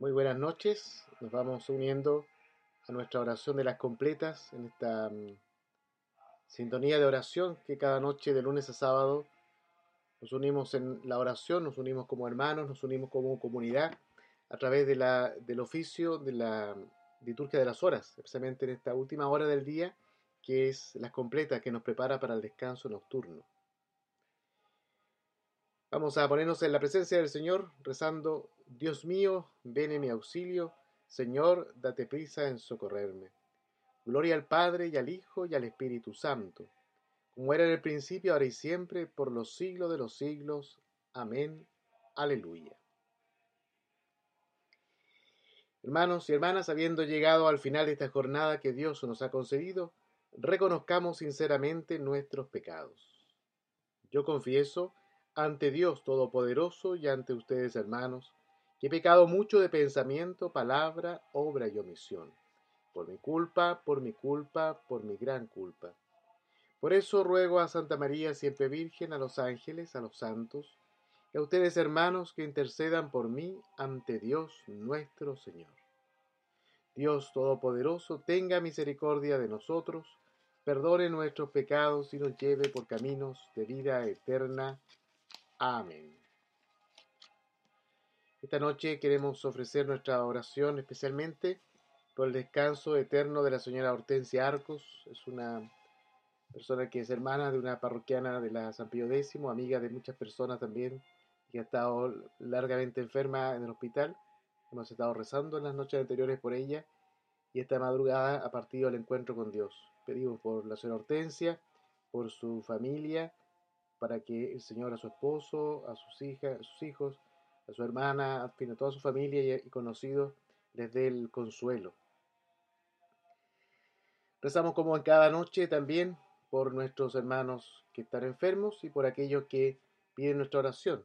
Muy buenas noches. Nos vamos uniendo a nuestra oración de las completas en esta mm, sintonía de oración que cada noche de lunes a sábado nos unimos en la oración, nos unimos como hermanos, nos unimos como comunidad a través del oficio de la liturgia de las horas, especialmente en esta última hora del día que es las completas que nos prepara para el descanso nocturno. Vamos a ponernos en la presencia del Señor rezando Dios mío, ven en mi auxilio, Señor, date prisa en socorrerme. Gloria al Padre y al Hijo y al Espíritu Santo, como era en el principio, ahora y siempre, por los siglos de los siglos. Amén. Aleluya. Hermanos y hermanas, habiendo llegado al final de esta jornada que Dios nos ha concedido, reconozcamos sinceramente nuestros pecados. Yo confieso ante Dios Todopoderoso y ante ustedes, hermanos, que he pecado mucho de pensamiento, palabra, obra y omisión. Por mi culpa, por mi culpa, por mi gran culpa. Por eso ruego a Santa María, siempre Virgen, a los ángeles, a los santos, y a ustedes, hermanos, que intercedan por mí ante Dios nuestro Señor. Dios Todopoderoso, tenga misericordia de nosotros, perdone nuestros pecados y nos lleve por caminos de vida eterna. Amén. Esta noche queremos ofrecer nuestra oración especialmente por el descanso eterno de la señora Hortensia Arcos. Es una persona que es hermana de una parroquiana de la San Pío X, amiga de muchas personas también, que ha estado largamente enferma en el hospital. Hemos estado rezando en las noches anteriores por ella y esta madrugada ha partido al encuentro con Dios. Pedimos por la señora Hortensia, por su familia, para que el Señor a su esposo, a sus hijas, a sus hijos, a su hermana, a, fin, a toda su familia y, conocidos les dé el consuelo. Rezamos como en cada noche también por nuestros hermanos que están enfermos y por aquellos que piden nuestra oración.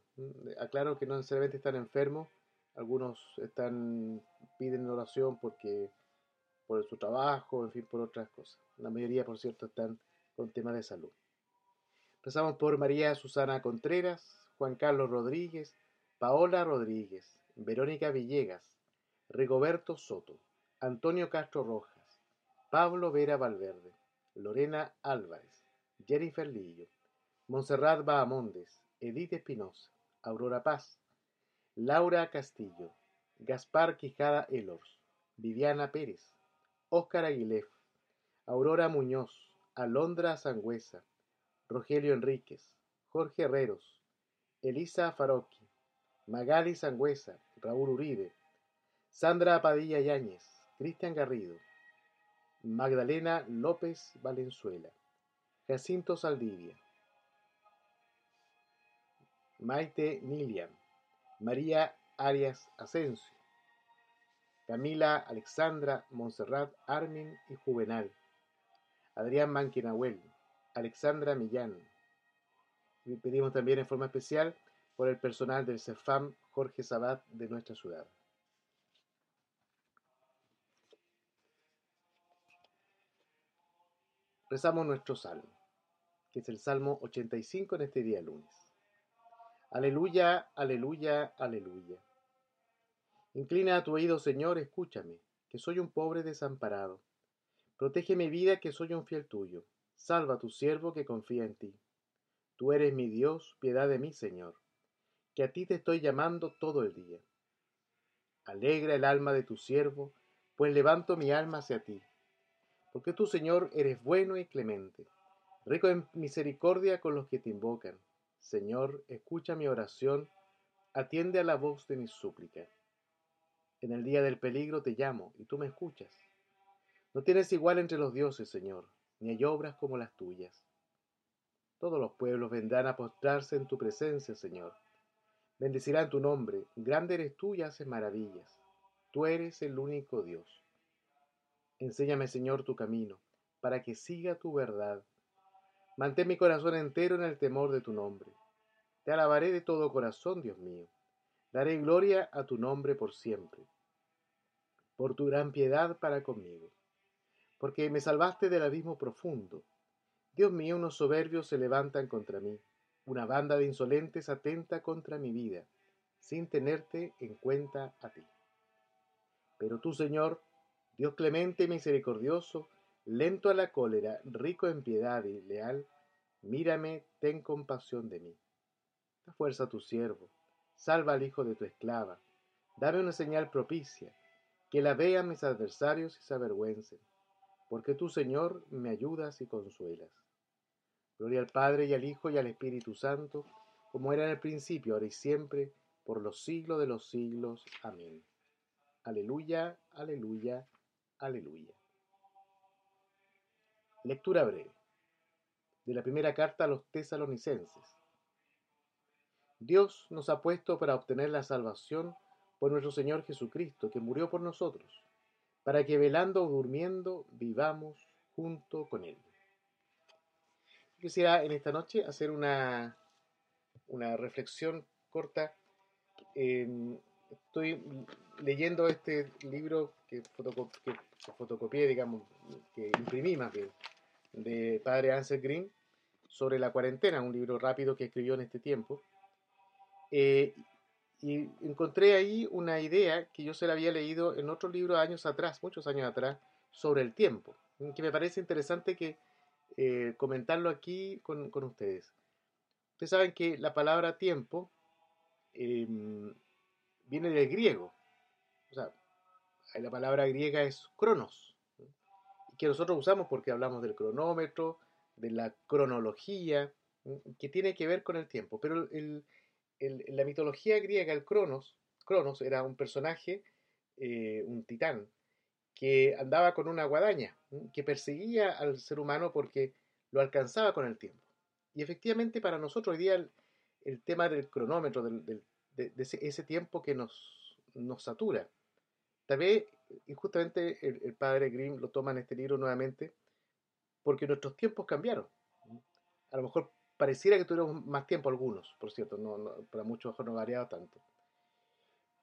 Aclaro que no necesariamente están enfermos, algunos están piden oración porque por su trabajo, en fin, por otras cosas. La mayoría, por cierto, están con temas de salud. Rezamos por María Susana Contreras, Juan Carlos Rodríguez, Paola Rodríguez, Verónica Villegas, Rigoberto Soto, Antonio Castro Rojas, Pablo Vera Valverde, Lorena Álvarez, Jennifer Lillo, Montserrat Bahamondes, Edith Espinosa, Aurora Paz, Laura Castillo, Gaspar Quijada Elors, Viviana Pérez, Óscar Aguilef, Aurora Muñoz, Alondra Sangüesa, Rogelio Enríquez, Jorge Herreros, Elisa Farocchi, Magali Sangüesa, Raúl Uribe, Sandra Padilla Yáñez, Cristian Garrido, Magdalena López Valenzuela, Jacinto Saldivia, Maite Nilian, María Arias Asensio, Camila Alexandra Montserrat Armin y Juvenal, Adrián Manquinahuel, Alexandra Millán. Pedimos también en forma especial por el personal del CEFAM Jorge Sabat de nuestra ciudad. Rezamos nuestro salmo, que es el Salmo 85 en este día lunes. Aleluya, aleluya, aleluya. Inclina a tu oído, Señor, escúchame, que soy un pobre desamparado. Protege mi vida, que soy un fiel tuyo. Salva a tu siervo que confía en ti. Tú eres mi Dios, piedad de mí, Señor que a ti te estoy llamando todo el día. Alegra el alma de tu siervo, pues levanto mi alma hacia ti. Porque tú, Señor, eres bueno y clemente, rico en misericordia con los que te invocan. Señor, escucha mi oración, atiende a la voz de mi súplica. En el día del peligro te llamo y tú me escuchas. No tienes igual entre los dioses, Señor, ni hay obras como las tuyas. Todos los pueblos vendrán a postrarse en tu presencia, Señor Bendecirán tu nombre. Grande eres tú y haces maravillas. Tú eres el único Dios. Enséñame, Señor, tu camino, para que siga tu verdad. Mantén mi corazón entero en el temor de tu nombre. Te alabaré de todo corazón, Dios mío. Daré gloria a tu nombre por siempre, por tu gran piedad para conmigo. Porque me salvaste del abismo profundo. Dios mío, unos soberbios se levantan contra mí una banda de insolentes atenta contra mi vida, sin tenerte en cuenta a ti. Pero tú, Señor, Dios clemente y misericordioso, lento a la cólera, rico en piedad y leal, mírame, ten compasión de mí. Da fuerza a tu siervo, salva al hijo de tu esclava, dame una señal propicia, que la vean mis adversarios y se avergüencen, porque tú, Señor, me ayudas y consuelas. Gloria al Padre y al Hijo y al Espíritu Santo, como era en el principio, ahora y siempre, por los siglos de los siglos. Amén. Aleluya, aleluya, aleluya. Lectura breve de la primera carta a los tesalonicenses. Dios nos ha puesto para obtener la salvación por nuestro Señor Jesucristo, que murió por nosotros, para que velando o durmiendo vivamos junto con Él. Quisiera en esta noche hacer una, una reflexión corta. estoy leyendo este libro que, fotocopié, digamos, que imprimí más bien, de padre Ansel Green, sobre la cuarentena, un libro rápido que escribió en este tiempo. Eh, y encontré ahí una idea que yo se la había leído en otro libro años atrás, muchos años atrás, sobre el tiempo, que me parece interesante que eh, comentarlo aquí con, ustedes. Ustedes saben que la palabra tiempo em, viene del griego. O sea, la palabra griega es cronos, que nosotros usamos porque hablamos del cronómetro, de la cronología, que tiene que ver con el tiempo. Pero en la mitología griega, el Cronos, Cronos era un personaje, eh, un titán, que andaba con una guadaña, que perseguía al ser humano porque lo alcanzaba con el tiempo. Y efectivamente para nosotros hoy día el, tema del cronómetro, de, ese, tiempo que nos, nos satura. Tal vez, y justamente el, padre Grimm lo toma en este libro nuevamente, porque nuestros tiempos cambiaron. A lo mejor pareciera que tuviéramos más tiempo algunos, por cierto, no, para muchos mejor no variaba tanto.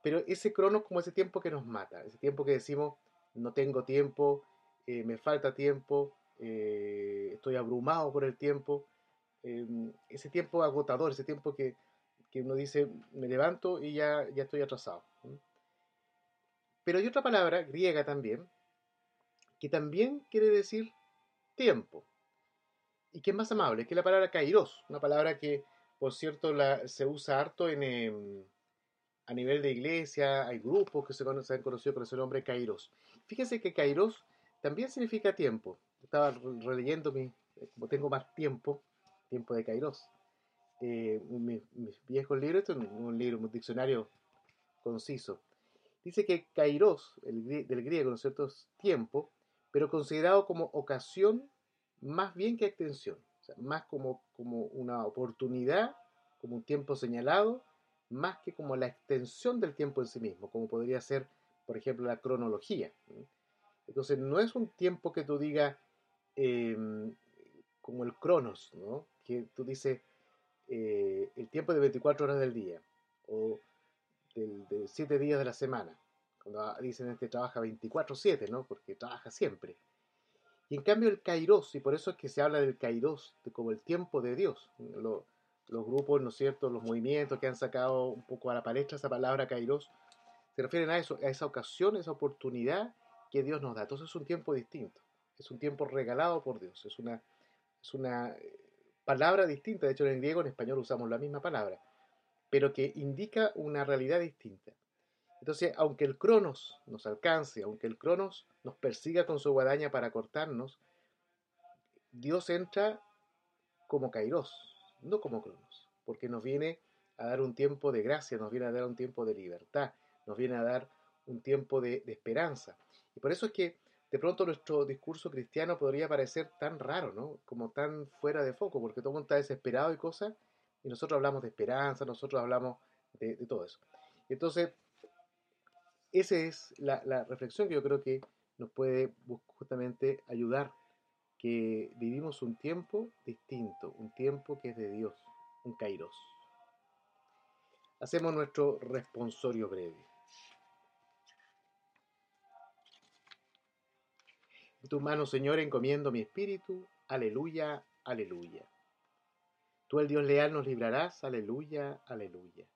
Pero ese cronos como ese tiempo que nos mata, ese tiempo que decimos, no tengo tiempo, eh, me falta tiempo, eh, estoy abrumado por el tiempo, em, ese tiempo agotador, ese tiempo que, uno dice, me levanto y ya, ya estoy atrasado. Pero hay otra palabra, griega también, que también quiere decir tiempo, y que es más amable, que es la palabra kairos, una palabra que, por cierto, se usa harto en, em, a nivel de iglesia, hay grupos que se, conocen, han conocido por ese nombre kairos. Fíjense que kairos también significa tiempo. Estaba releyendo, mi, como tengo más tiempo, tiempo de kairos, eh, mis, esto es un, libro, un diccionario conciso. Dice que kairos, el, del griego, ¿no es cierto?, tiempo, pero considerado como ocasión más bien que extensión. O sea, más como, como una oportunidad, como un tiempo señalado, más que como la extensión del tiempo en sí mismo, como podría ser, por ejemplo, la cronología. Entonces, no es un tiempo que tú digas em, como el cronos, ¿no? que tú dices eh, el tiempo de 24 horas del día o de 7 días de la semana. Cuando dicen este trabaja 24-7, ¿no? porque trabaja siempre. Y en cambio el kairos, y por eso es que se habla del kairos como el tiempo de Dios. los grupos, ¿no es cierto?, los movimientos que han sacado un poco a la palestra esa palabra kairos, se refieren a eso, a esa ocasión, esa oportunidad que Dios nos da. Entonces es un tiempo distinto, es un tiempo regalado por Dios, es una, es una eh, palabra distinta, de hecho en griego, en español usamos la misma palabra, pero que indica una realidad distinta. Entonces, aunque el Cronos nos alcance, aunque el Cronos nos persiga con su guadaña para cortarnos, Dios entra como Kairos, no como Cronos, porque nos viene a dar un tiempo de gracia, nos viene a dar un tiempo de libertad, nos viene a dar un tiempo de, esperanza. Y por eso es que de pronto nuestro discurso cristiano podría parecer tan raro, ¿no? Como tan fuera de foco, porque todo el mundo está desesperado y cosas, y nosotros hablamos de esperanza, nosotros hablamos de, todo eso. Entonces, esa es la, la, reflexión que yo creo que nos puede justamente ayudar, que vivimos un tiempo distinto, un tiempo que es de Dios, un kairos. Hacemos nuestro responsorio breve. En tu mano, Señor, encomiendo mi espíritu. Aleluya, aleluya. Tú, el Dios leal, nos librarás. Aleluya, aleluya.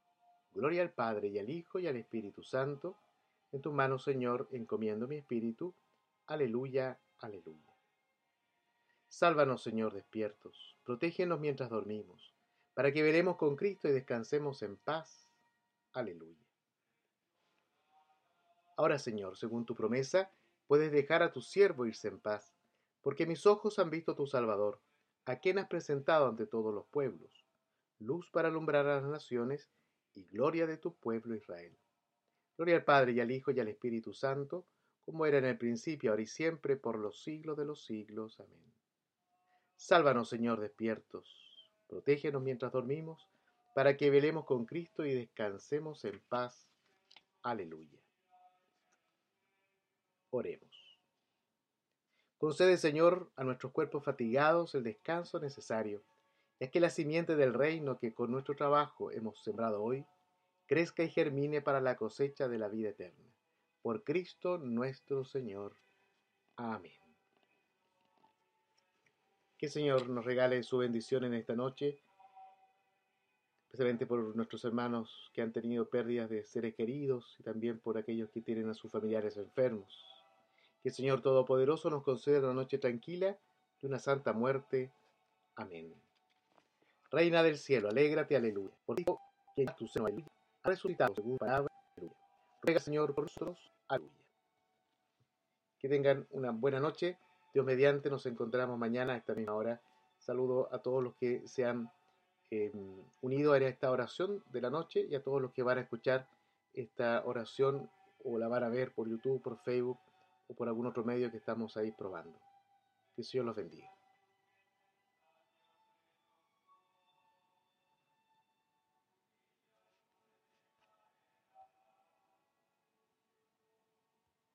Gloria al Padre y al Hijo y al Espíritu Santo En tus manos, Señor, encomiendo mi espíritu. Aleluya, aleluya. Sálvanos, Señor, despiertos. Protégenos mientras dormimos, para que veremos con Cristo y descansemos en paz. Aleluya. Ahora, Señor, según tu promesa, puedes dejar a tu siervo irse en paz, porque mis ojos han visto tu Salvador, a quien has presentado ante todos los pueblos, luz para alumbrar a las naciones y gloria de tu pueblo Israel. Gloria al Padre y al Hijo y al Espíritu Santo, como era en el principio, ahora y siempre, por los siglos de los siglos. Amén. Sálvanos, Señor, despiertos. Protégenos mientras dormimos, para que velemos con Cristo y descansemos en paz. Aleluya. Oremos. Concede, Señor, a nuestros cuerpos fatigados el descanso necesario, es que la simiente del reino que con nuestro trabajo hemos sembrado hoy, crezca y germine para la cosecha de la vida eterna. Por Cristo nuestro Señor. Amén. Que el Señor nos regale su bendición en esta noche, por nuestros hermanos que han tenido pérdidas de seres queridos y también por aquellos que tienen a sus familiares enfermos. Que el Señor Todopoderoso nos conceda una noche tranquila y una santa muerte. Amén. Reina del cielo, alégrate, aleluya. Por Dios, que tu seno, aleluya, ha resucitado según palabra, aleluya. Ruega, Señor, por nosotros, aleluya. Que tengan una buena noche. Dios mediante, nos encontramos mañana a esta misma hora. Saludo a todos los que se han eh, unido a esta oración de la noche y a todos los que van a escuchar esta oración o la van a ver por YouTube, por Facebook o por algún otro medio que estamos ahí probando. Que Señor los bendiga.